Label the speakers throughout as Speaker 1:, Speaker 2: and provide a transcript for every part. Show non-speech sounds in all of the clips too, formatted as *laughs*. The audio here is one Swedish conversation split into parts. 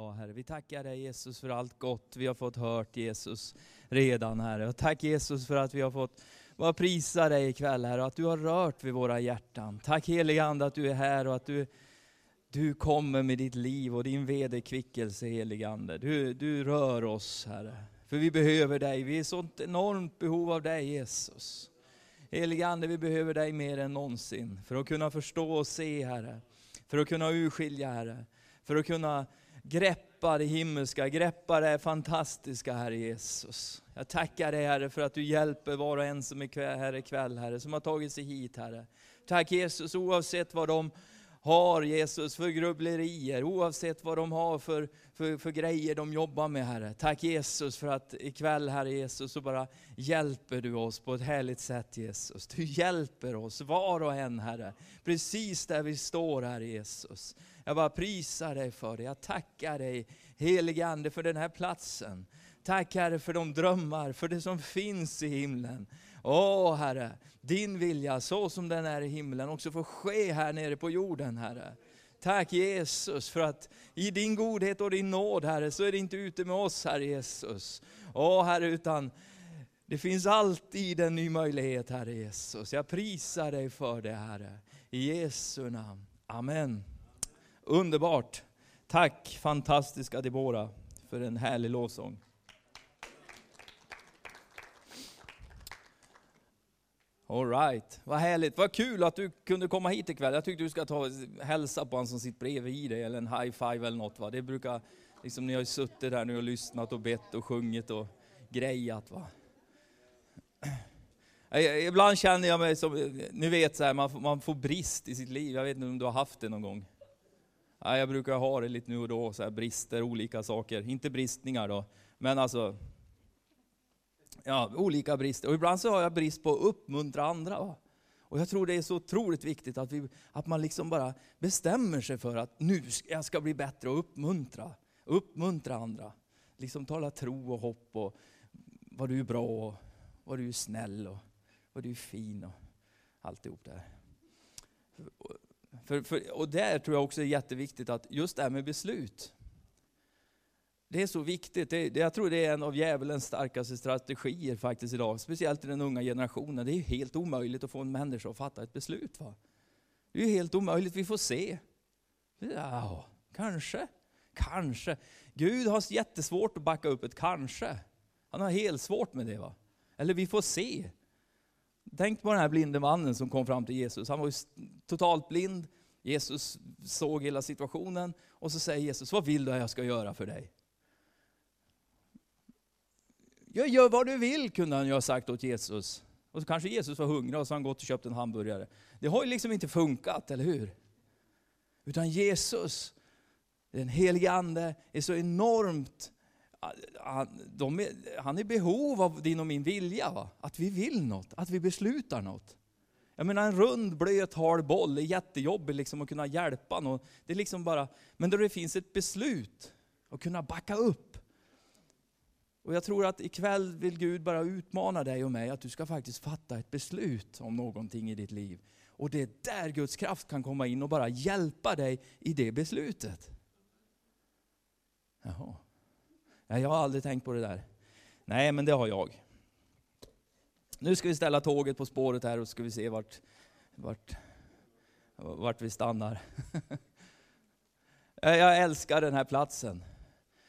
Speaker 1: Ja, Herre, vi tackar dig Jesus för allt gott vi har fått hört Jesus redan Herre. Och tack Jesus för att vi har fått bara prisa dig ikväll Herre, och att du har rört vid våra hjärtan. Tack helige Ande att du är här och att du, du kommer med ditt liv och din vederkvickelse helige Ande. Du, du rör oss Herre. För vi behöver dig, vi är i sånt enormt behov av dig Jesus. Helige Ande, vi behöver dig mer än någonsin för att kunna förstå och se Herre. För att kunna urskilja Herre. För att kunna greppa det himmelska, greppa det fantastiska Herre Jesus. Jag tackar dig Herre för att du hjälper var och en som är här ikväll Herre, som har tagit sig hit Herre. Tack Jesus oavsett vad de har Jesus för grubblerier, oavsett vad de har för, för, för grejer de jobbar med Herre. Tack Jesus för att ikväll Herre Jesus så bara hjälper du oss på ett härligt sätt Jesus. Du hjälper oss var och en Herre, precis där vi står Herre Jesus. Jag bara prisar dig för det. Jag tackar dig helige Ande för den här platsen. Tack Herre för de drömmar, för det som finns i himlen. Åh Herre, din vilja så som den är i himlen också får ske här nere på jorden Herre. Tack Jesus för att i din godhet och din nåd Herre så är det inte ute med oss Herre Jesus. Åh Herre utan det finns alltid en ny möjlighet Herre Jesus. Jag prisar dig för det Herre. I Jesu namn. Amen. Underbart. Tack fantastiska Debora för en härlig lovsång. Alright. Vad härligt, vad kul att du kunde komma hit ikväll. Jag tyckte du ska ta och hälsa på han som sitter bredvid dig, eller en high five eller något. Va? Det brukar, liksom ni har ju suttit här nu och lyssnat och bett och sjungit och grejat. Va? Ibland känner jag mig som, ni vet så här, man, får, man får brist i sitt liv. Jag vet inte om du har haft det någon gång? Jag brukar ha det lite nu och då, så här brister, olika saker. Inte bristningar då, men alltså ja, olika brister. Och ibland så har jag brist på att uppmuntra andra. Och jag tror det är så otroligt viktigt att, vi, att man liksom bara bestämmer sig för att nu ska jag ska bli bättre och uppmuntra. Uppmuntra andra. Liksom tala tro och hopp och vad du är bra och vad du är snäll och vad du är fin och alltihop det här. För, för, och där tror jag också är jätteviktigt att just det här med beslut. Det är så viktigt. Det, det, jag tror det är en av djävulens starkaste strategier faktiskt idag, speciellt i den unga generationen. Det är helt omöjligt att få en människa att fatta ett beslut. Va? Det är helt omöjligt, vi får se. Ja, kanske, kanske. Gud har jättesvårt att backa upp ett kanske. Han har helt svårt med det. va? Eller vi får se. Tänk på den här blinde mannen som kom fram till Jesus. Han var ju totalt blind. Jesus såg hela situationen och så säger Jesus, vad vill du att jag ska göra för dig? Jag gör vad du vill, kunde han ju ha sagt åt Jesus. Och så kanske Jesus var hungrig och så har han gått och köpt en hamburgare. Det har ju liksom inte funkat, eller hur? Utan Jesus, den helige Ande, är så enormt han, är, han är i behov av din och min vilja. Va? Att vi vill något, att vi beslutar något. Jag menar en rund, blöt, hal boll är jättejobbig liksom att kunna hjälpa någon. Det är liksom bara, men då det finns ett beslut, att kunna backa upp. Och jag tror att ikväll vill Gud bara utmana dig och mig att du ska faktiskt fatta ett beslut om någonting i ditt liv. Och det är där Guds kraft kan komma in och bara hjälpa dig i det beslutet. Jaha. Nej, jag har aldrig tänkt på det där. Nej, men det har jag. Nu ska vi ställa tåget på spåret här och ska vi se vart, vart, vart vi stannar. *laughs* Jag älskar den här platsen.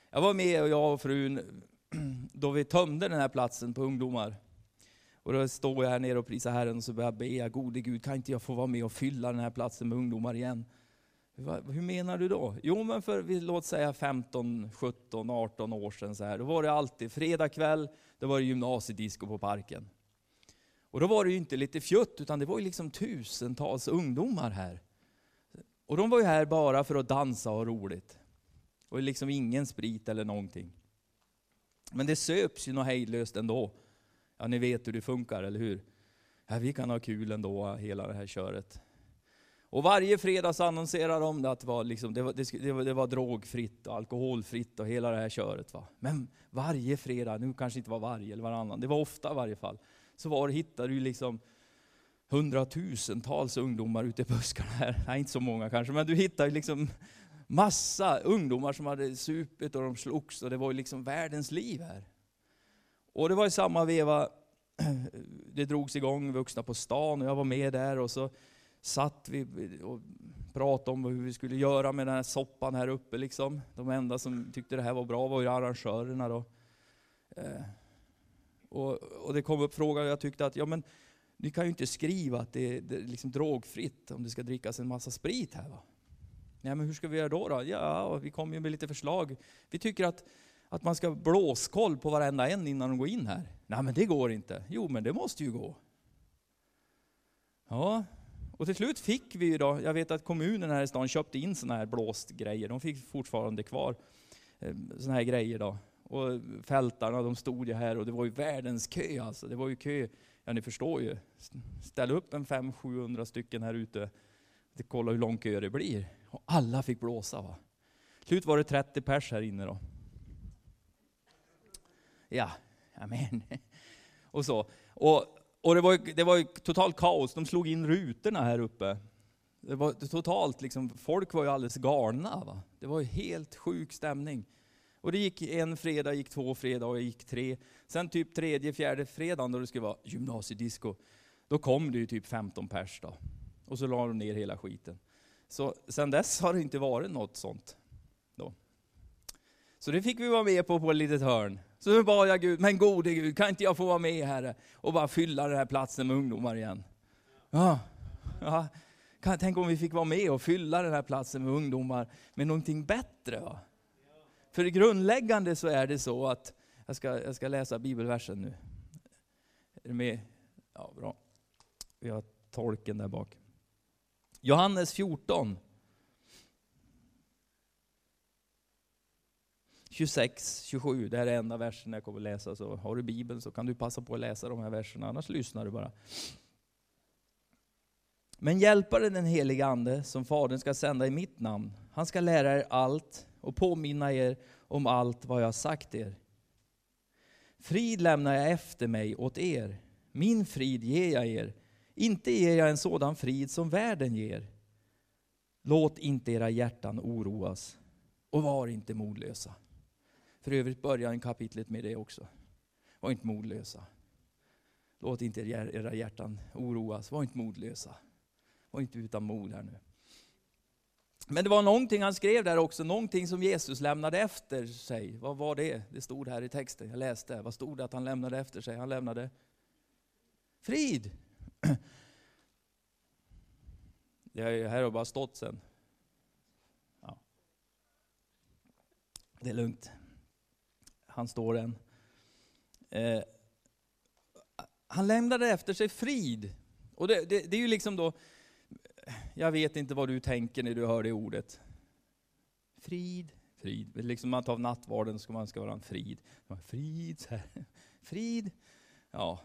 Speaker 1: Jag var med och jag och frun *clears throat* då vi tömde den här platsen på ungdomar. Och då står jag här nere och prisar Herren och så börjar jag be, gode Gud, kan inte jag få vara med och fylla den här platsen med ungdomar igen? Hur menar du då? Jo, men för låt säga 15, 17, 18 år sedan så här, då var det alltid fredag kväll, då var det gymnasiedisco på parken. Och då var det ju inte lite fjutt, utan det var ju liksom tusentals ungdomar här. Och de var ju här bara för att dansa och ha roligt. Och liksom ingen sprit eller någonting. Men det söps ju något hejdlöst ändå. Ja, ni vet hur det funkar, eller hur? Ja, vi kan ha kul ändå, hela det här köret. Och varje fredag så annonserar de att det var, liksom, det, var, det, var, det var drogfritt och alkoholfritt och hela det här köret. Va? Men varje fredag, nu kanske inte var varje eller varannan, det var ofta i varje fall, så var, hittade du liksom hundratusentals ungdomar ute i buskarna här. Nej, inte så många kanske, men du hittar liksom Massa ungdomar som hade supit och de slogs och det var ju liksom världens liv här. Och det var i samma veva, *clears throat* det drogs igång, vuxna på stan och jag var med där och så satt vi och pratade om hur vi skulle göra med den här soppan här uppe. Liksom. De enda som tyckte det här var bra var ju arrangörerna. Då. Eh, och, och, det kom upp frågan, och jag tyckte att ja, men, ni kan ju inte skriva att det är, det är liksom drogfritt om det ska drickas en massa sprit här. Va? Nej, men hur ska vi göra då? då? Ja, vi kommer ju med lite förslag. Vi tycker att, att man ska blåskoll på varenda en innan de går in här. Nej, men det går inte. Jo, men det måste ju gå. Ja, och till slut fick vi ju då, jag vet att kommunen här i stan köpte in sådana här blåstgrejer. De fick fortfarande kvar eh, sådana här grejer då. Och fältarna, de stod ju här och det var ju världens kö alltså. Det var ju kö, ja ni förstår ju. Ställ upp en 500-700 stycken här ute. Kolla hur lång kö det blir. Och alla fick blåsa va. Till slut var det 30 pers här inne då. Ja, amen. *laughs* Och så. Och och det var, ju, det var totalt kaos, de slog in rutorna här uppe. Det var totalt liksom, folk var ju alldeles galna. Va? Det var ju helt sjuk stämning. Och det gick en fredag, gick två fredagar, gick tre. Sen typ tredje, fjärde fredagen då det skulle vara gymnasiedisco, då kom det ju typ 15 pers då. Och så la de ner hela skiten. Så sen dess har det inte varit något sånt. Då. Så det fick vi vara med på på ett litet hörn. Så nu bad jag Gud, men gode Gud, kan inte jag få vara med Herre och bara fylla den här platsen med ungdomar igen? Ja, ja. Kan, tänk om vi fick vara med och fylla den här platsen med ungdomar med någonting bättre. Va? För grundläggande så är det så att, jag ska, jag ska läsa bibelversen nu. Är du med? Ja, bra. Vi har tolken där bak. Johannes 14, 26, 27, det här är enda versen jag kommer läsa. Så har du Bibeln så kan du passa på att läsa de här verserna, annars lyssnar du bara. Men hjälpare den helige Ande, som Fadern ska sända i mitt namn, han ska lära er allt och påminna er om allt vad jag har sagt er. Frid lämnar jag efter mig åt er, min frid ger jag er. Inte ger jag en sådan frid som världen ger. Låt inte era hjärtan oroas och var inte modlösa. För övrigt börjar kapitlet med det också. Var inte modlösa. Låt inte era hjärtan oroas. Var inte modlösa. Var inte utan mod här nu. Men det var någonting han skrev där också, någonting som Jesus lämnade efter sig. Vad var det? Det stod här i texten, jag läste. Vad stod det att han lämnade efter sig? Han lämnade frid. *clears throat* Det här har bara stått sen. Ja. Det är lugnt han står än. Eh, han lämnade efter sig frid. Och det, det, det, är ju liksom då, jag vet inte vad du tänker när du hör det ordet. Frid, frid. Liksom man tar nattvarden så ska man ska vara en frid. Frid, frid. Ja,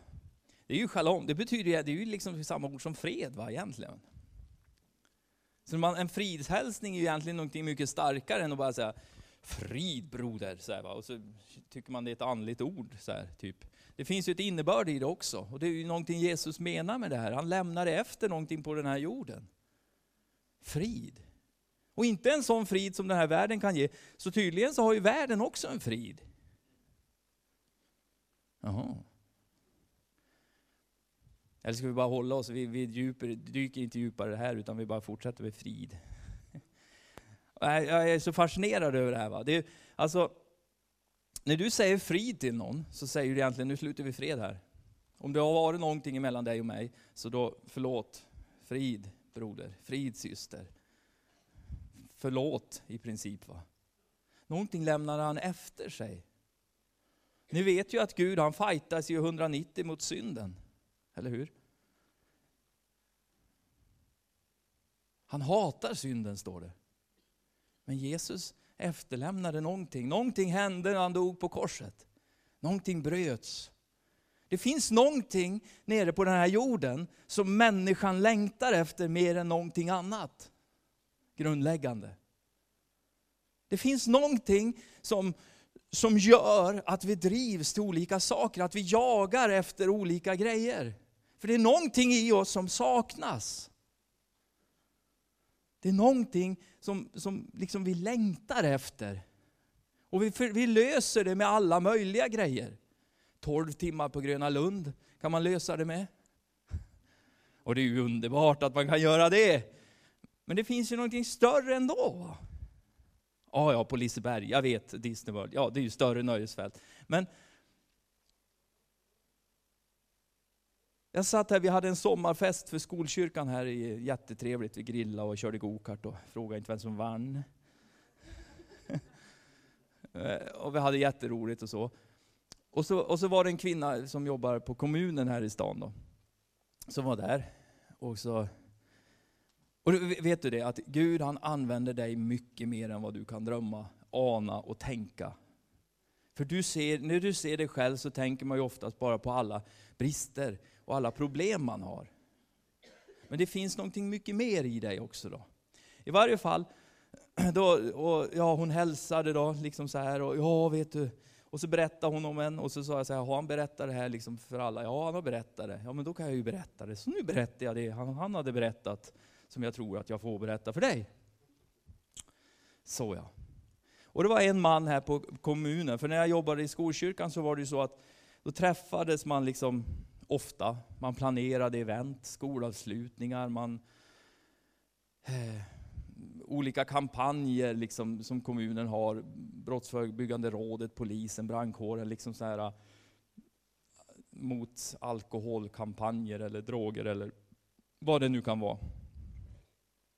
Speaker 1: det är ju shalom, det betyder det är ju liksom samma ord som fred va, egentligen. Så man, en fridshälsning är ju egentligen någonting mycket starkare än att bara säga frid broder, så här, va? och så tycker man det är ett andligt ord. Så här, typ. Det finns ju ett innebörd i det också, och det är ju någonting Jesus menar med det här. Han lämnar efter någonting på den här jorden. Frid. Och inte en sån frid som den här världen kan ge, så tydligen så har ju världen också en frid. Jaha. Eller ska vi bara hålla oss, vi, vi djuper, dyker inte djupare här, utan vi bara fortsätter med frid. *laughs* Jag är så fascinerad över det här. Va? Det är, alltså, när du säger frid till någon, så säger du egentligen nu slutar vi fred här. Om det har varit någonting mellan dig och mig, så då förlåt. Frid broder, frid syster. Förlåt i princip. va. Någonting lämnar han efter sig. Ni vet ju att Gud han fightas ju 190 mot synden. Eller hur? Han hatar synden står det. Men Jesus efterlämnade någonting. Någonting hände när han dog på korset. Någonting bröts. Det finns någonting nere på den här jorden som människan längtar efter mer än någonting annat. Grundläggande. Det finns någonting som, som gör att vi drivs till olika saker, att vi jagar efter olika grejer. För det är någonting i oss som saknas. Det är någonting som, som liksom vi längtar efter. Och vi, för, vi löser det med alla möjliga grejer. 12 timmar på Gröna Lund kan man lösa det med. Och det är ju underbart att man kan göra det. Men det finns ju någonting större ändå. Ja, ja, på Liseberg, jag vet, Disney World, ja det är ju större nöjesfält. Men jag satt här, vi hade en sommarfest för skolkyrkan här, jättetrevligt, vi grillade och körde gokart och frågade inte vem som vann. *laughs* och vi hade jätteroligt och så. Och, så. och så var det en kvinna som jobbar på kommunen här i stan då, som var där. Och så och vet du det, att Gud han använder dig mycket mer än vad du kan drömma, ana och tänka. För du ser, när du ser dig själv så tänker man ju oftast bara på alla brister och alla problem man har. Men det finns någonting mycket mer i dig också då. I varje fall, *clears throat* då, och, ja, hon hälsade då, liksom så här, och ja vet du, och så berättade hon om en, och så sa jag så här, har han berättat det här liksom för alla? Ja, han har berättat det. Ja, men då kan jag ju berätta det. Så nu berättar jag det han, han hade berättat som jag tror att jag får berätta för dig. Så ja. Och det var en man här på kommunen, för när jag jobbade i skolkyrkan så var det ju så att då träffades man liksom ofta. Man planerade event, skolavslutningar, man, eh, olika kampanjer liksom, som kommunen har. Brottsförebyggande rådet, polisen, brandkåren, liksom så här, eh, mot alkoholkampanjer eller droger eller vad det nu kan vara.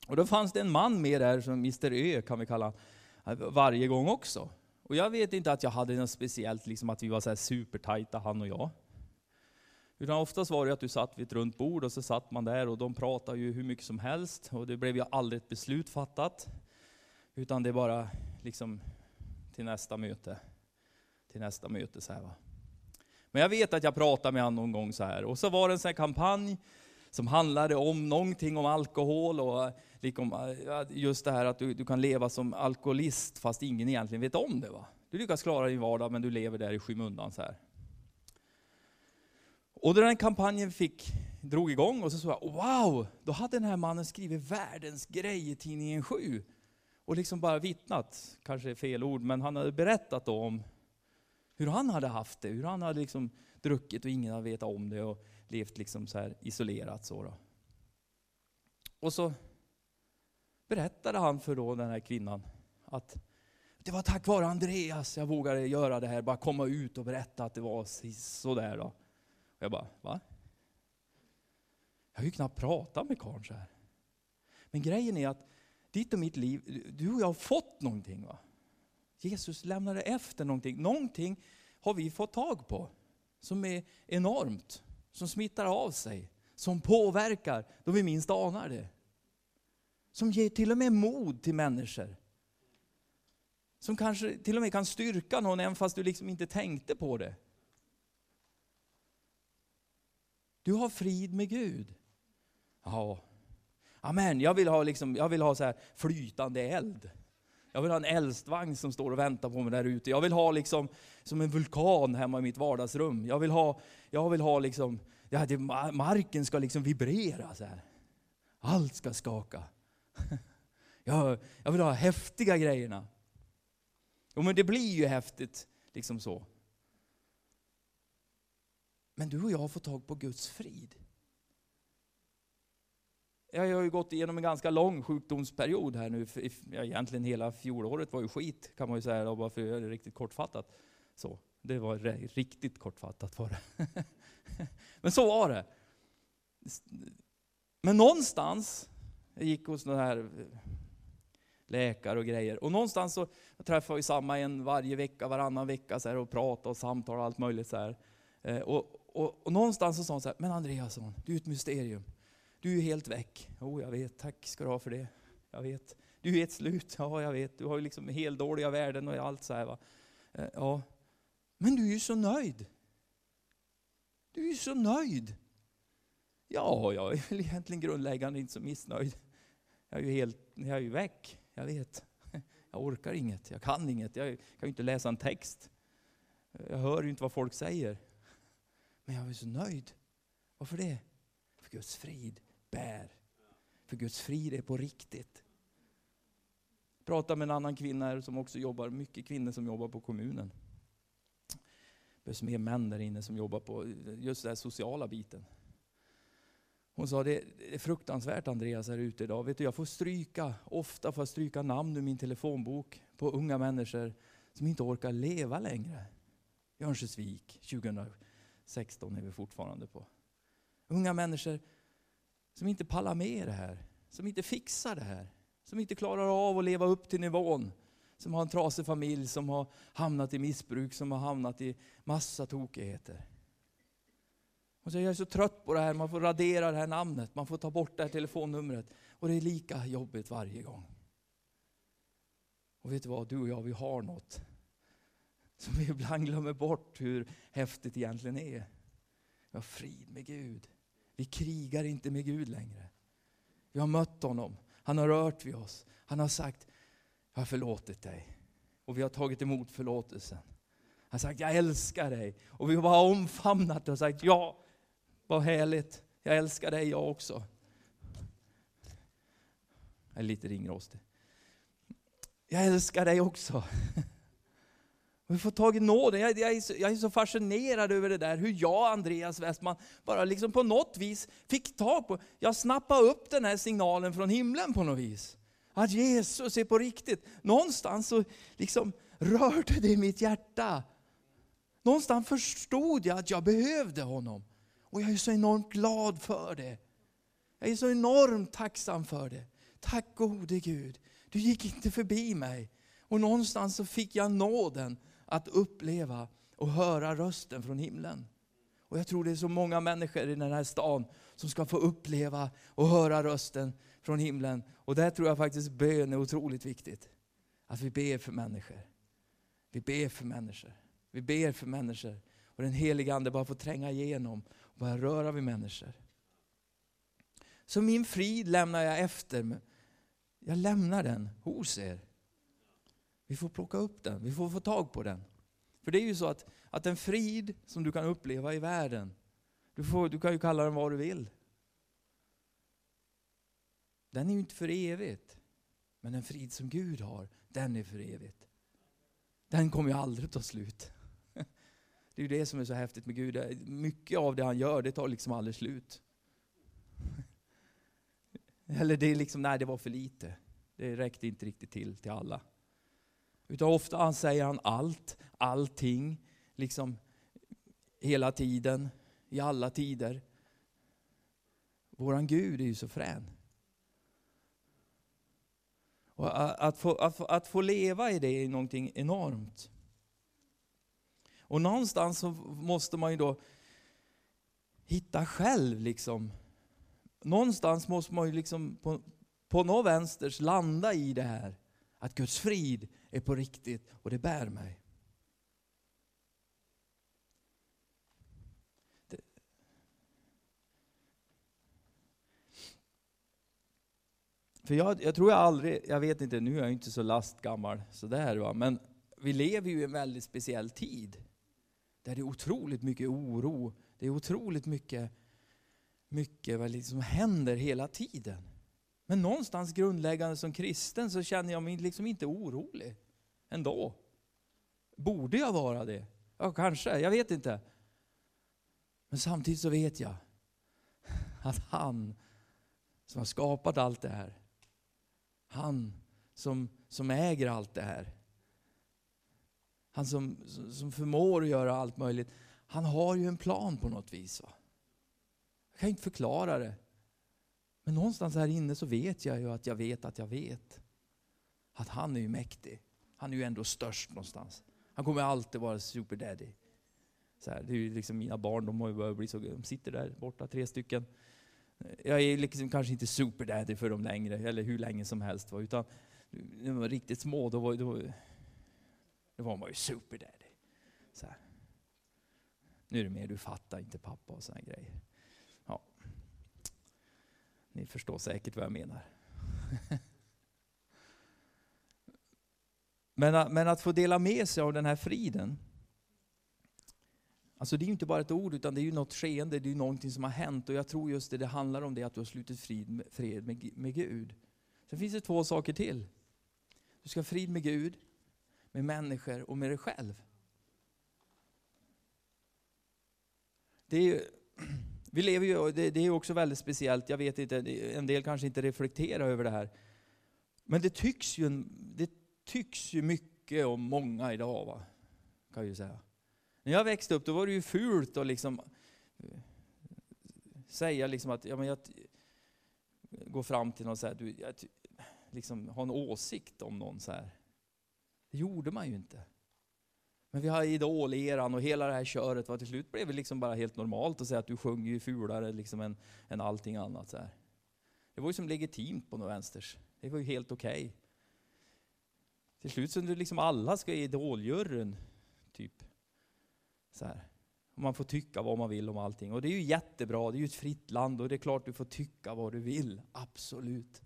Speaker 1: Och då fanns det en man med där, som Mr Ö kan vi kalla honom. Äh, varje gång också. Och jag vet inte att jag hade något speciellt, liksom att vi var så här supertajta han och jag. Utan oftast var det att du satt vid ett runt bord och så satt man där och de pratade ju hur mycket som helst och det blev ju aldrig ett beslut fattat. Utan det bara liksom till nästa möte. Till nästa möte så här va. Men jag vet att jag pratade med honom någon gång så här och så var det en sån här kampanj som handlade om någonting om alkohol och liksom, eh, just det här att du, du kan leva som alkoholist fast ingen egentligen vet om det. Va? Du lyckas klara din vardag men du lever där i skymundan. Så här. Och då den kampanjen fick, drog igång och så såg jag, wow, då hade den här mannen skrivit världens grej i tidningen 7. Och liksom bara vittnat, kanske är fel ord, men han hade berättat om hur han hade haft det, hur han hade liksom druckit och ingen hade vetat om det och levt liksom så här isolerat. Så då. Och så berättade han för då den här kvinnan att det var tack vare Andreas jag vågade göra det här, bara komma ut och berätta att det var sådär. Då. Och jag bara, va? Jag har ju knappt pratat med karln så här. Men grejen är att ditt och mitt liv, du och jag har fått någonting. Va? Jesus lämnade efter någonting. Någonting har vi fått tag på som är enormt, som smittar av sig, som påverkar då vi minst anar det. Som ger till och med mod till människor. Som kanske till och med kan styrka någon även fast du liksom inte tänkte på det. Du har frid med Gud. Ja. Amen, jag vill ha, liksom, jag vill ha så här flytande eld. Jag vill ha en äldstvagn som står och väntar på mig där ute. Jag vill ha liksom, som en vulkan hemma i mitt vardagsrum. Jag vill ha, jag vill ha liksom, ja, det, marken ska liksom vibrera så här. Allt ska skaka. *laughs* Jag, jag vill ha häftiga grejerna. Jo, men det blir ju häftigt, liksom så. Men du och jag har fått tag på Guds frid. Jag har ju gått igenom en ganska lång sjukdomsperiod här nu. Egentligen hela fjolåret var ju skit kan man ju säga, bara för att göra det riktigt kortfattat. Så, det var riktigt kortfattat var det. *laughs* Men så var det. Men någonstans, jag gick hos någon här eh, läkare och grejer. Och någonstans så träffade vi samma en varje vecka, varannan vecka så här, och pratade och samtalade och allt möjligt. Så här. Eh, och, och, och, någonstans så sa hon så här, men Andreasson, du är ett mysterium. Du är helt väck. Jo, oh, jag vet, tack ska du ha för det. Jag vet. Du är ett slut. Ja, jag vet. Du har ju liksom helt dåliga värden och allt så här. Va? Eh, ja. Men du är ju så nöjd. Du är ju så nöjd. Ja, jag är väl egentligen grundläggande inte så missnöjd. Jag är ju helt, jag är ju väck. Jag vet. *laughs* Jag orkar inget. Jag kan inget. Jag kan ju inte läsa en text. Jag hör ju inte vad folk säger. Men jag är så nöjd. Varför det? För Guds frid bär. För Guds frid är på riktigt. pratade med en annan kvinna här som också jobbar, mycket kvinnor som jobbar på kommunen. Det behövs mer män där inne som jobbar på just den sociala biten. Hon sa, det är fruktansvärt Andreas här ute idag. Vet du, jag får stryka, ofta får jag stryka namn ur min telefonbok på unga människor som inte orkar leva längre. I Örnsköldsvik 2016 är vi fortfarande på. Unga människor som inte pallar med det här, som inte fixar det här, som inte klarar av att leva upp till nivån. Som har en trasig familj, som har hamnat i missbruk, som har hamnat i massa tokigheter. Och säger, jag är så trött på det här, man får radera det här namnet, man får ta bort det här telefonnumret. Och det är lika jobbigt varje gång. Och vet du vad, du och jag, vi har något som vi ibland glömmer bort hur häftigt det egentligen är. Vi har frid med Gud. Vi krigar inte med Gud längre. Vi har mött honom. Han har rört vid oss. Han har sagt, jag har förlåtit dig. Och vi har tagit emot förlåtelsen. Han har sagt, jag älskar dig. Och vi har bara omfamnat det och sagt, ja, vad härligt. Jag älskar dig jag också. Jag är lite ringrostig. Jag älskar dig också. vi får tag i nåden. Jag, jag, är så, jag är så fascinerad över det där, hur jag, Andreas Westman, bara liksom på något vis fick tag på, jag snappade upp den här signalen från himlen på något vis. Att Jesus är på riktigt. Någonstans så liksom rörde det mitt hjärta. Någonstans förstod jag att jag behövde honom. Och jag är så enormt glad för det. Jag är så enormt tacksam för det. Tack gode Gud, du gick inte förbi mig. Och någonstans så fick jag nåden att uppleva och höra rösten från himlen. Och jag tror det är så många människor i den här stan som ska få uppleva och höra rösten från himlen. Och där tror jag faktiskt bön är otroligt viktigt. Att vi ber för människor. Vi ber för människor. Vi ber för människor. Och den heliga Ande bara får tränga igenom och börja röra vid människor. Så min frid lämnar jag efter. Jag lämnar den hos er. Vi får plocka upp den, vi får få tag på den. För det är ju så att, att en frid som du kan uppleva i världen, du, får, du kan ju kalla den vad du vill. Den är ju inte för evigt. Men den frid som Gud har, den är för evigt. Den kommer ju aldrig ta slut. Det är ju det som är så häftigt med Gud. Mycket av det han gör, det tar liksom aldrig slut. *laughs* Eller det är liksom, nej det var för lite. Det räckte inte riktigt till till alla. Utan ofta säger han allt, allting, liksom hela tiden, i alla tider. Våran Gud är ju så frän. Och att, få, att, få, att få leva i det är någonting enormt. Och någonstans så måste man ju då hitta själv liksom. Någonstans måste man ju liksom på, på något vänsters landa i det här. Att Guds frid är på riktigt och det bär mig. Det. För jag, jag, tror jag aldrig, jag vet inte, nu är jag inte så lastgammal sådär va, men vi lever ju i en väldigt speciell tid. Där det är otroligt mycket oro, det är otroligt mycket, mycket vad liksom händer hela tiden. Men någonstans grundläggande som kristen så känner jag mig liksom inte orolig ändå. Borde jag vara det? Ja, kanske, jag vet inte. Men samtidigt så vet jag att han som har skapat allt det här, han som, som äger allt det här, han som, som förmår att göra allt möjligt, han har ju en plan på något vis. Va? Jag kan inte förklara det. Men någonstans här inne så vet jag ju att jag vet att jag vet. Att han är ju mäktig. Han är ju ändå störst någonstans. Han kommer alltid vara superdaddy. Så här, det är ju liksom mina barn, de har ju börjat bli så, de sitter där borta, tre stycken. Jag är liksom kanske inte superdaddy för dem längre, eller hur länge som helst. Utan när de var riktigt små, då var, då, då var man ju superdaddy. Så här. Nu är det mer du fattar inte pappa och sådana grejer. Ja. Ni förstår säkert vad jag menar. *laughs* men, men att få dela med sig av den här friden. Alltså det är ju inte bara ett ord, utan det är ju något skeende, det är ju någonting som har hänt. Och jag tror just det, det handlar om det, att du har slutit frid med, fred med, med Gud. Sen finns det två saker till. Du ska ha frid med Gud, med människor och med dig själv. Det är ju, *clears throat* vi lever ju, det, det är också väldigt speciellt, jag vet inte, en del kanske inte reflekterar över det här. Men det tycks ju, det tycks ju mycket om många idag, va? kan jag ju säga. När jag växte upp då var det ju fult att liksom eh, säga liksom att ja, men jag går fram till någon och säger du, jag, liksom, ha en åsikt om någon. Så här. Det gjorde man ju inte. Men vi har idoleran och hela det här köret, var till slut blev det liksom bara helt normalt att säga att du sjunger ju fulare liksom än, än allting annat. Så här. Det var ju som legitimt på något vänsters. Det var ju helt okej. Okay. Till slut så liksom alla ska i idoljuryn, typ. Så här. Man får tycka vad man vill om allting. Och det är ju jättebra, det är ju ett fritt land och det är klart du får tycka vad du vill. Absolut.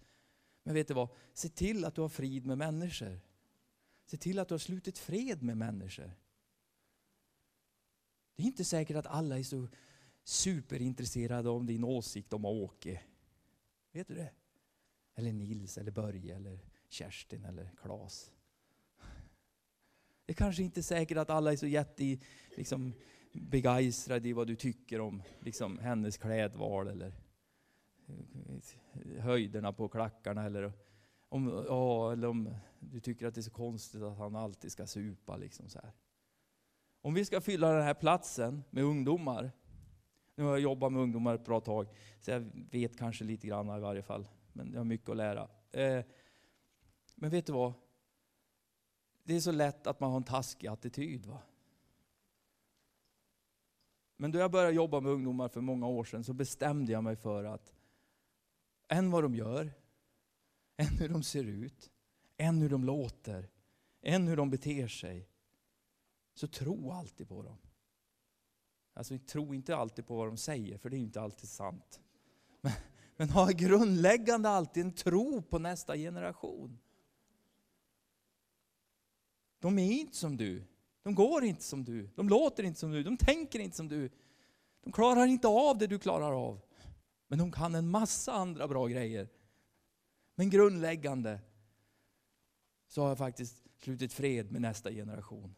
Speaker 1: Men vet du vad? Se till att du har frid med människor. Se till att du har slutit fred med människor. Det är inte säkert att alla är så superintresserade om din åsikt om Åke. Vet du det? Eller Nils, eller Börje, eller Kerstin eller Klas. Det är kanske inte är säkert att alla är så jätte liksom, begeistrade i vad du tycker om liksom, hennes klädval eller eh, höjderna på klackarna eller om, ja, eller om du tycker att det är så konstigt att han alltid ska supa. Liksom så här. Om vi ska fylla den här platsen med ungdomar, nu har jag jobbat med ungdomar ett bra tag, så jag vet kanske lite grann i varje fall, men jag har mycket att lära. Eh, men vet du vad? Det är så lätt att man har en taskig attityd. Va? Men då jag började jobba med ungdomar för många år sedan så bestämde jag mig för att än vad de gör, än hur de ser ut, än hur de låter, än hur de beter sig, så tro alltid på dem. Alltså tro inte alltid på vad de säger, för det är inte alltid sant. Men, men ha grundläggande alltid en tro på nästa generation. De är inte som du. De går inte som du. De låter inte som du. De tänker inte som du. De klarar inte av det du klarar av. Men de kan en massa andra bra grejer. Men grundläggande så har jag faktiskt slutit fred med nästa generation.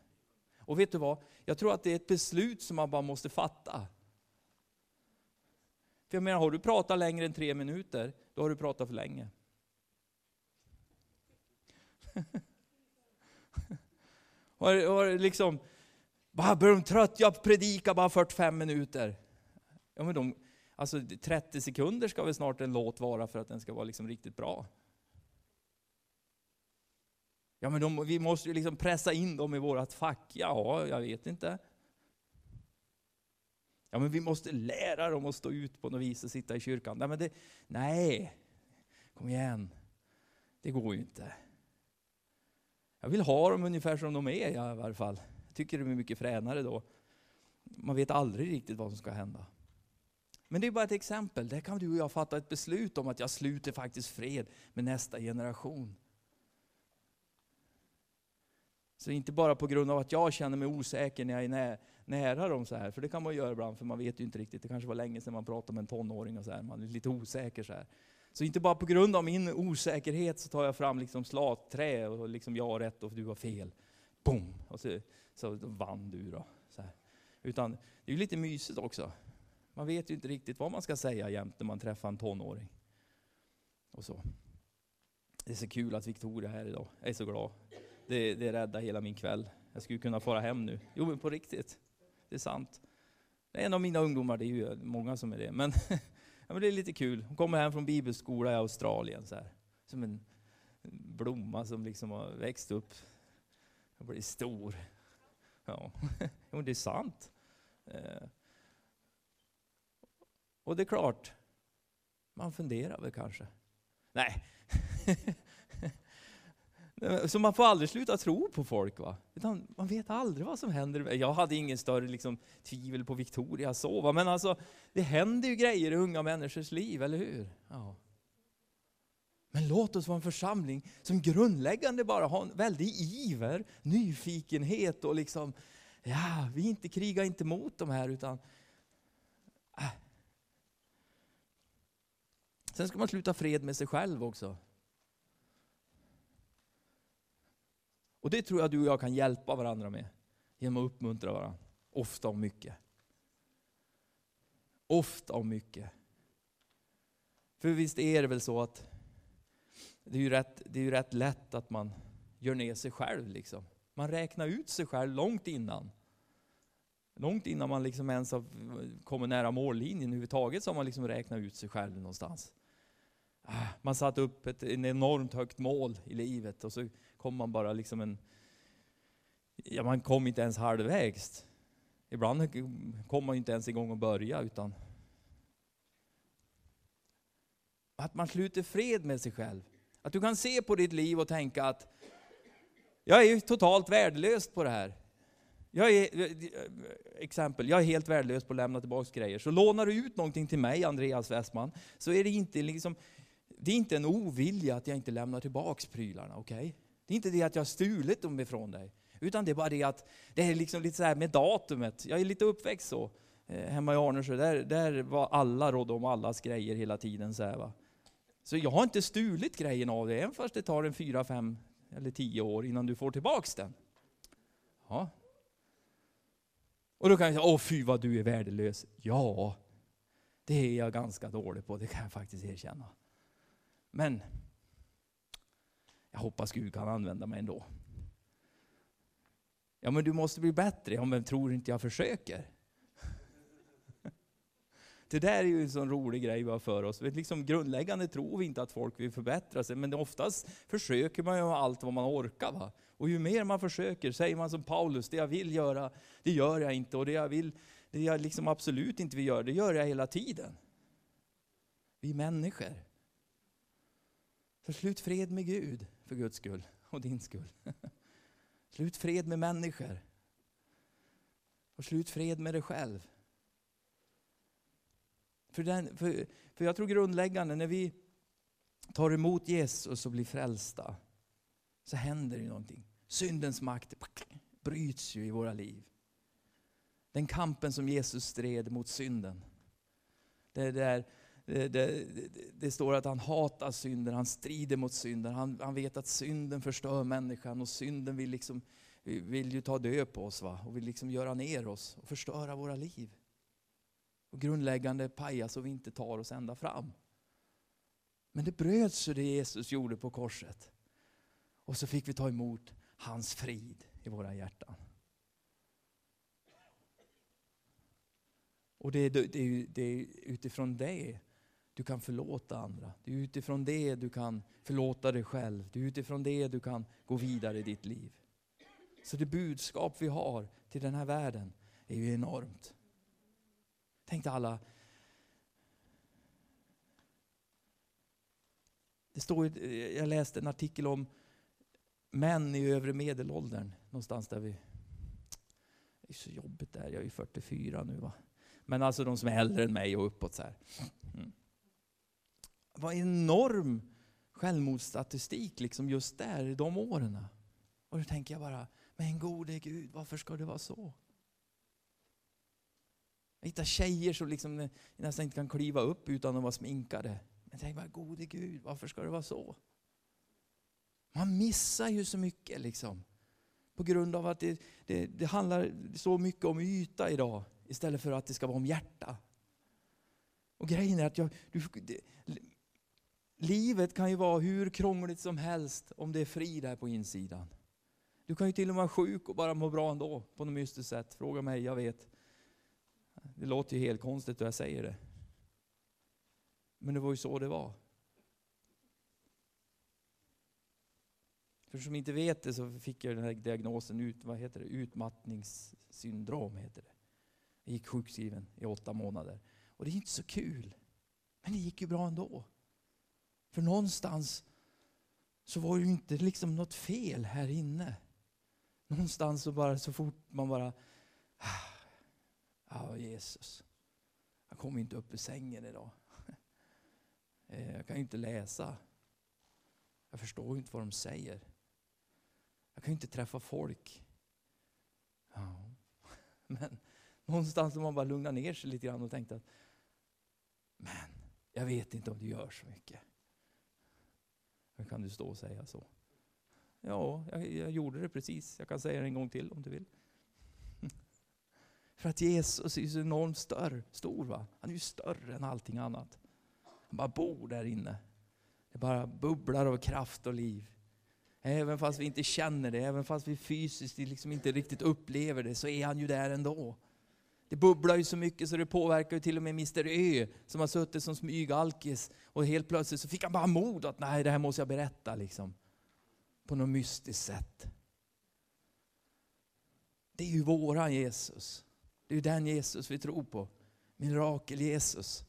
Speaker 1: Och vet du vad? Jag tror att det är ett beslut som man bara måste fatta. För jag menar, har du pratat längre än tre minuter, då har du pratat för länge. *laughs* har, har liksom, bara blir de trött, jag predikar bara 45 minuter. Ja, men de, alltså 30 sekunder ska väl snart en låt vara för att den ska vara liksom riktigt bra. Ja, men de, vi måste ju liksom pressa in dem i vårt fack. Ja, jag vet inte. Ja, men vi måste lära dem att stå ut på något vis och sitta i kyrkan. Nej, men det, nej, kom igen. Det går ju inte. Jag vill ha dem ungefär som de är i alla fall. Jag tycker de är mycket fränare då. Man vet aldrig riktigt vad som ska hända. Men det är bara ett exempel. Där kan du och jag fatta ett beslut om att jag sluter faktiskt fred med nästa generation. Så inte bara på grund av att jag känner mig osäker när jag är nära dem så här, för det kan man göra ibland, för man vet ju inte riktigt. Det kanske var länge sedan man pratade med en tonåring och så här, man är lite osäker så här. Så inte bara på grund av min osäkerhet så tar jag fram liksom slagträ och liksom jag har rätt och du har fel. Boom! Och så, så vann du då. Så här. Utan det är ju lite mysigt också. Man vet ju inte riktigt vad man ska säga jämt när man träffar en tonåring. Och så. Det är så kul att Victoria är här idag. Jag är så glad. Det, det räddar hela min kväll. Jag skulle kunna fara hem nu. Jo, men på riktigt. Det är sant. Det är en av mina ungdomar, det är ju många som är det. Men, *laughs* ja, men det är lite kul. Hon kommer hem från bibelskola i Australien. Så här. Som en blomma som liksom har växt upp och blivit stor. Ja, *laughs* men det är sant. Eh. Och det är klart, man funderar väl kanske. Nej, *laughs* Eh, så man får aldrig sluta tro på folk. Va? Utan man vet aldrig vad som händer. Jag hade ingen större liksom, tvivel på Victoria så, va? men alltså, det händer ju grejer i unga människors liv, eller hur? Ja. Men låt oss vara en församling som grundläggande bara har en väldig iver, nyfikenhet och liksom, ja, vi inte krigar inte mot de här utan äh. Sen ska man sluta fred med sig själv också. Och det tror jag du och jag kan hjälpa varandra med. Genom att uppmuntra varandra. Ofta och mycket. Ofta och mycket. För visst är det väl så att det är ju rätt, det är ju rätt lätt att man gör ner sig själv. Liksom. Man räknar ut sig själv långt innan. Långt innan man liksom ens har kommit nära mållinjen överhuvudtaget så har man liksom räknat ut sig själv någonstans. Ah, man satt upp ett en enormt högt mål i livet och så kom man bara liksom en... Ja, man kom inte ens halvvägs. Ibland kom man inte ens igång och börja utan... Att man sluter fred med sig själv. Att du kan se på ditt liv och tänka att jag är ju totalt värdelös på det här. Jag är, exempel, jag är helt värdelös på att lämna tillbaka grejer. Så lånar du ut någonting till mig, Andreas Westman, så är det inte liksom, det är inte en ovilja att jag inte lämnar tillbaka prylarna. Okay? Det är inte det att jag har stulit dem ifrån dig. Utan det är bara det att det är liksom lite så här med datumet. Jag är lite uppväxt så. Eh, hemma i Arnersjö, där, där var alla rådde om allas grejer hela tiden. Så, här, va? så jag har inte stulit grejen av dig, även fast det tar en fyra, fem eller tio år innan du får tillbaks den. Ja. Och då kan jag säga, åh fy vad du är värdelös. Ja, det är jag ganska dålig på, det kan jag faktiskt erkänna. Men jag hoppas Gud kan använda mig ändå. Ja, men du måste bli bättre. Ja, men tror inte jag försöker? *laughs* Det där är ju en sån rolig grej vi har för oss. Liksom grundläggande tror vi inte att folk vill förbättra sig, men oftast försöker man ju allt vad man orkar. Va? Och ju mer man försöker, säger man som Paulus, det jag vill göra, det gör jag inte. Och det jag, vill, det jag liksom absolut inte vill göra, det gör jag hela tiden. Vi är människor. Så slut fred med Gud, för Guds skull, och din skull. *laughs* Slut fred med människor. Och slut fred med dig själv. För, den, för, för jag tror grundläggande, när vi tar emot Jesus och blir frälsta, så händer det någonting. Syndens makt bryts ju i våra liv. Den kampen som Jesus stred mot synden. Det, där, Eh, det, det, det, står att han hatar synden, han strider mot synden. Han, han vet att synden förstör människan och synden vill, liksom, vill ju ta död på oss va? och vill liksom göra ner oss och förstöra våra liv. Och grundläggande paja så vi inte tar oss ända fram. Men det bröts ju det Jesus gjorde på korset. Och så fick vi ta emot hans frid i våra hjärtan. Och det är, det, är, det är utifrån det du kan förlåta andra. Det är utifrån det du kan förlåta dig själv. Det är utifrån det du kan gå vidare i ditt liv. Så det budskap vi har till den här världen är ju enormt. Tänk dig alla Det står, jag läste en artikel om män i övre medelåldern, någonstans där vi... Det är så jobbigt där, jag är ju 44 nu va. Men alltså de som är äldre än mig och uppåt så här. Mm var enorm självmordsstatistik liksom just där i de åren. Och då tänker jag bara, men gode Gud, varför ska det vara så? Jag hittar tjejer som liksom nästan inte kan kliva upp utan att vara sminkade. Men tänk bara, gode Gud, varför ska det vara så? Man missar ju så mycket liksom. På grund av att det, det, det handlar så mycket om yta idag istället för att det ska vara om hjärta. Och grejen är att jag, du, det, livet kan ju vara hur krångligt som helst om det är fri där på insidan. Du kan ju till och med vara sjuk och bara må bra ändå på något mystiskt sätt. Fråga mig, jag vet. Det låter ju helt konstigt när jag säger det. Men det var ju så det var. För som inte vet det så fick jag den här diagnosen ut, vad heter det? utmattningssyndrom. Heter det. Jag gick sjukskriven i åtta månader. Och det är inte så kul. Men det gick ju bra ändå. För någonstans så var det ju inte liksom något fel här inne. Någonstans så bara så fort man bara, ah, Jesus, jag kommer inte upp ur sängen idag. *laughs* Eh, jag kan ju inte läsa. Jag förstår ju inte vad de säger. Jag kan ju inte träffa folk. Ja. *laughs* Men någonstans har man bara lugnat ner sig lite grann och tänkt att men jag vet inte om det gör så mycket. Hur kan du stå och säga så? Ja, jag, jag gjorde det precis. Jag kan säga det en gång till om du vill. *laughs* För att Jesus är så enormt större, stor. Va? Han är ju större än allting annat. Han bara bor där inne. Det bara bubblar av kraft och liv. Även fast vi inte känner det, även fast vi fysiskt liksom inte riktigt upplever det, så är han ju där ändå. Det bubblar ju så mycket så det påverkar ju till och med Mr Ö som har suttit som smygalkis och helt plötsligt så fick han bara mod att nej, det här måste jag berätta liksom. På något mystiskt sätt. Det är ju våran Jesus. Det är ju den Jesus vi tror på. Mirakel-Jesus.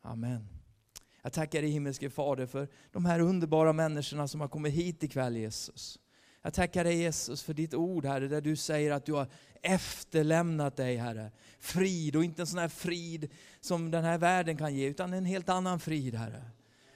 Speaker 1: Amen. Jag tackar dig himmelske Fader för de här underbara människorna som har kommit hit ikväll Jesus. Jag tackar dig Jesus för ditt ord Herre, där du säger att du har efterlämnat dig Herre. Frid, och inte en sån här frid som den här världen kan ge, utan en helt annan frid Herre.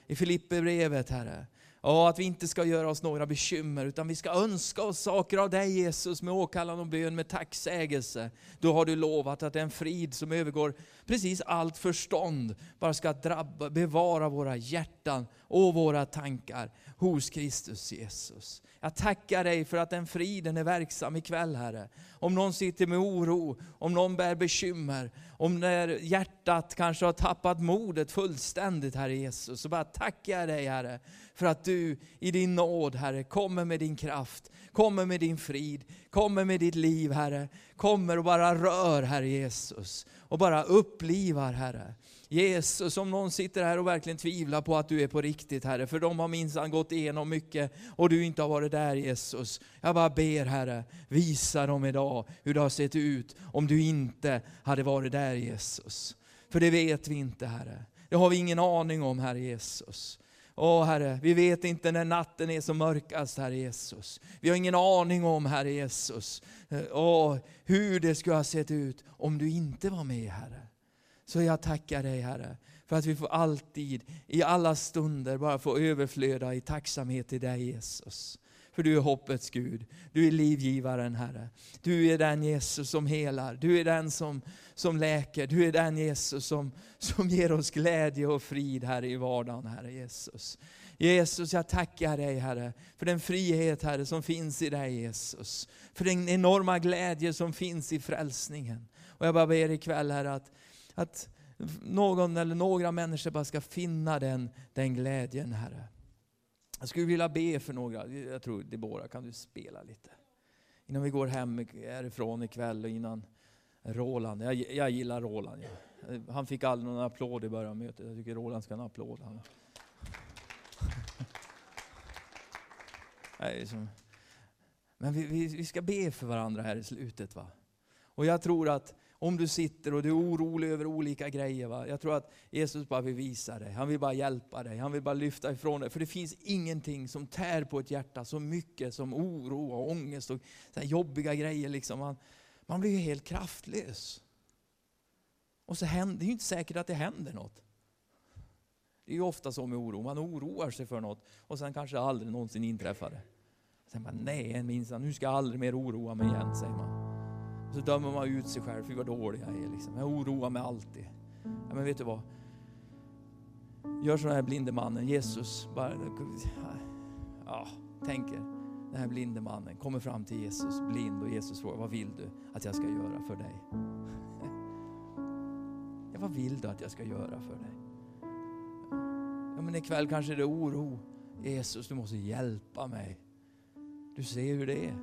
Speaker 1: I Filipperbrevet Herre, Ja, att vi inte ska göra oss några bekymmer, utan vi ska önska oss saker av dig Jesus med åkallan och bön, med tacksägelse. Då har du lovat att den frid som övergår precis allt förstånd, bara ska drabba, bevara våra hjärtan och våra tankar hos Kristus Jesus. Jag tackar dig för att den friden är verksam ikväll Herre. Om någon sitter med oro, om någon bär bekymmer, om när hjärtat kanske har tappat modet fullständigt Herre Jesus, så bara tackar jag dig Herre för att du i din nåd Herre kommer med din kraft, kommer med din frid, kommer med ditt liv Herre. Kommer och bara rör Herre Jesus och bara upplivar Herre. Jesus, om någon sitter här och verkligen tvivlar på att du är på riktigt Herre, för de har minsann gått igenom mycket och du inte har varit där Jesus. Jag bara ber Herre, visa dem idag hur det har sett ut om du inte hade varit där Jesus. För det vet vi inte Herre. Det har vi ingen aning om Herre Jesus. Åh Herre, vi vet inte när natten är som mörkast, Herre Jesus. Vi har ingen aning om, Herre Jesus, eh, åh, hur det skulle ha sett ut om du inte var med, Herre. Så jag tackar dig Herre, för att vi får alltid, i alla stunder, bara få överflöda i tacksamhet till dig Jesus. För du är hoppets Gud, du är livgivaren Herre. Du är den Jesus som helar, du är den som, som läker, du är den Jesus som, som ger oss glädje och frid här i vardagen Herre Jesus. Jesus, jag tackar dig Herre, för den frihet Herre som finns i dig Jesus. För den enorma glädje som finns i frälsningen. Och jag bara ber ikväll Herre att att någon eller några människor bara ska finna den, den glädjen, Herre. Jag skulle vilja be för några, jag tror Debora, kan du spela lite? Innan vi går hem härifrån ikväll och innan Roland, jag, jag gillar Roland. Jag, Han fick aldrig någon applåd i början av mötet, jag tycker Roland ska ha en applåd. Men vi, vi, vi, ska be för varandra här i slutet. va. Och jag tror att om du sitter och du är orolig över olika grejer. Va? Jag tror att Jesus bara vill visa dig. Han vill bara hjälpa dig. Han vill bara lyfta ifrån dig. För det finns ingenting som tär på ett hjärta så mycket som oro och ångest och så jobbiga grejer. Liksom. Man, man blir ju helt kraftlös. Och så händer, det är ju inte säkert att det händer något. Det är ju ofta så med oro. Man oroar sig för något och sen kanske det aldrig någonsin inträffar det. Sen bara, nej minsann, nu ska jag aldrig mer oroa mig igen, säger man. Och så dömer man ut sig själv, för vad dålig jag är. Liksom. Jag oroar mig alltid. Ja, men vet du vad? Gör så den här blinde mannen, Jesus, bara, ja, tänker, den här blinde mannen kommer fram till Jesus, blind, och Jesus frågar, vad vill du att jag ska göra för dig? *laughs* Ja, vad vill du att jag ska göra för dig? Ja, men ikväll kanske det är oro. Jesus, du måste hjälpa mig. Du ser hur det är.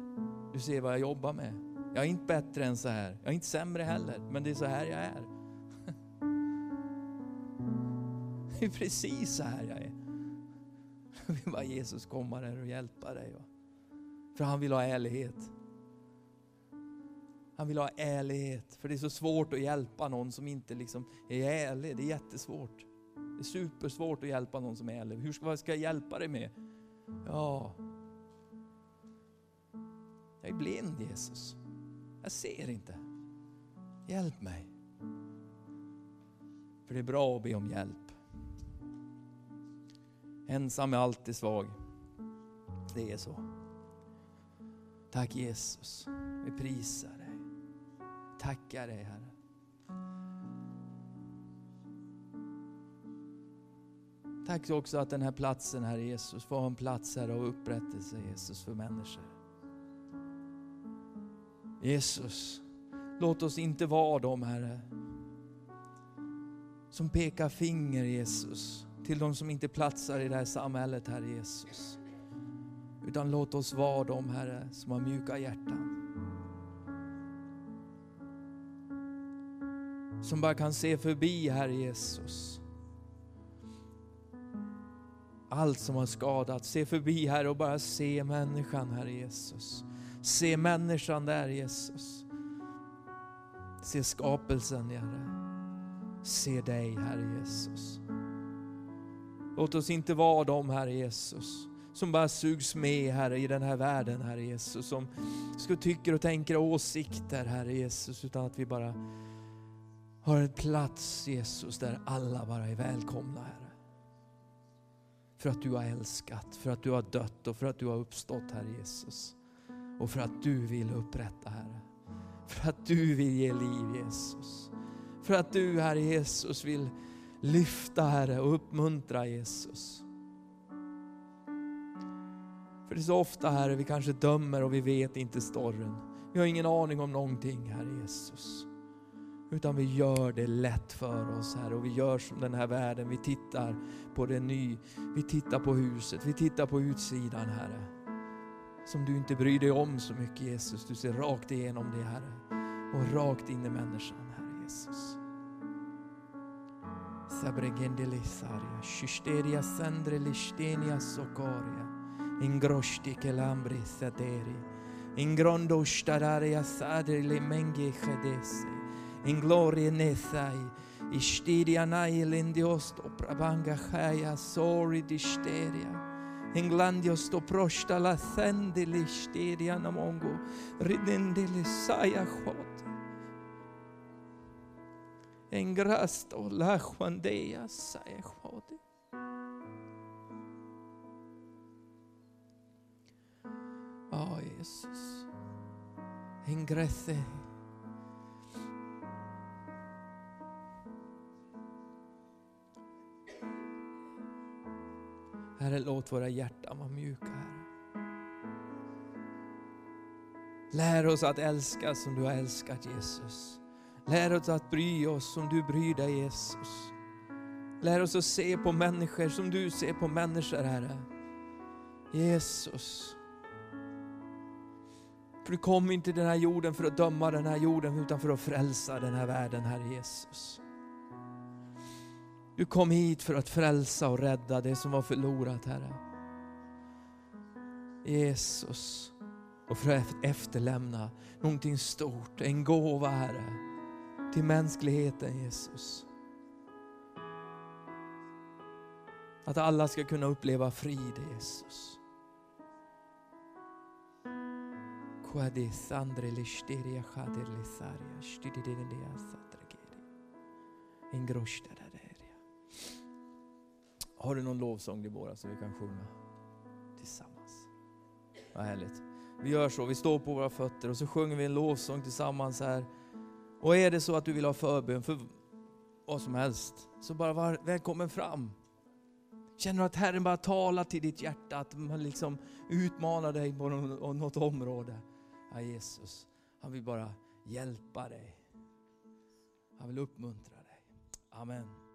Speaker 1: Du ser vad jag jobbar med. Jag är inte bättre än så här. Jag är inte sämre heller, men det är så här jag är. *laughs* Det är precis så här jag är. Jag vill bara Jesus komma där och hjälpa dig. För han vill ha ärlighet. Han vill ha ärlighet. För det är så svårt att hjälpa någon som inte liksom är ärlig. Det är jättesvårt. Det är supersvårt att hjälpa någon som är ärlig. Hur ska, vad ska jag hjälpa dig med? Ja, jag är blind Jesus. Jag ser inte. Hjälp mig. För det är bra att be om hjälp. Ensam är alltid svag. Det är så. Tack Jesus. Vi prisar dig. Tackar dig Herre. Tack också att den här platsen, Herre Jesus, får ha en plats här av upprättelse, Jesus, för människor. Jesus, låt oss inte vara de, Herre, som pekar finger, Jesus, till de som inte platsar i det här samhället, Herre Jesus. Utan låt oss vara de, Herre, som har mjuka hjärtan. Som bara kan se förbi, Herre Jesus. Allt som har skadat, se förbi, Herre, och bara se människan, Herre Jesus. Se människan där, Jesus. Se skapelsen, Herre. Se dig, Herre Jesus. Låt oss inte vara de, Herre Jesus, som bara sugs med, Herre, i den här världen, Herre Jesus. Som ska tycker och tänker åsikter, Herre Jesus, utan att vi bara har en plats, Jesus, där alla bara är välkomna, Herre. För att du har älskat, för att du har dött och för att du har uppstått, Herre Jesus. Och för att du vill upprätta, Herre. För att du vill ge liv, Jesus. För att du, Herre Jesus, vill lyfta, Herre, och uppmuntra, Jesus. För det är så ofta, Herre, vi kanske dömer och vi vet inte storyn. Vi har ingen aning om någonting, Herre Jesus. Utan vi gör det lätt för oss, Herre, och vi gör som den här världen. Vi tittar på det ny, vi tittar på huset, vi tittar på utsidan, Herre. Som du inte bryr dig om så mycket, Jesus. Du ser rakt igenom det, Herre. Och rakt in i människan, Herre Jesus. Sabregendelisaria, Shysteria Sandre Listenia Socoria, Ingrosti Kelambri Saderi, Ingrondo Stadaria Sadri Limenge in gloria Nesai, Istiria Nai Lindiosto Prabanga Chaya Sori Disteria, Englandios to prosta la sendi listeria namongo, ridendili saia hot. Engrasto la juandeia saia hot. Ja, oh, Jesus. Ingresse. Herre, låt våra hjärtan vara mjuka, Herre. Lär oss att älska som du har älskat Jesus. Lär oss att bry oss som du bryr dig Jesus. Lär oss att se på människor som du ser på människor, Herre. Jesus. För du kom inte till den här jorden för att döma den här jorden, utan för att frälsa den här världen, Herre Jesus. Du kom hit för att frälsa och rädda det som var förlorat, Herre. Jesus. Och för att efterlämna någonting stort, en gåva, Herre, till mänskligheten, Jesus. Att alla ska kunna uppleva frid, Jesus. Quadisandre listeria chader lisaria, har du någon lovsång Deborah så vi kan sjunga tillsammans? Vad härligt. Vi gör så, vi står på våra fötter och så sjunger vi en lovsång tillsammans här. Och är det så att du vill ha förbön för vad som helst, så bara var välkommen fram. Känner du att Herren bara talar till ditt hjärta, att man liksom utmanar dig på något område. Ja, Jesus, han vill bara hjälpa dig. Han vill uppmuntra dig. Amen.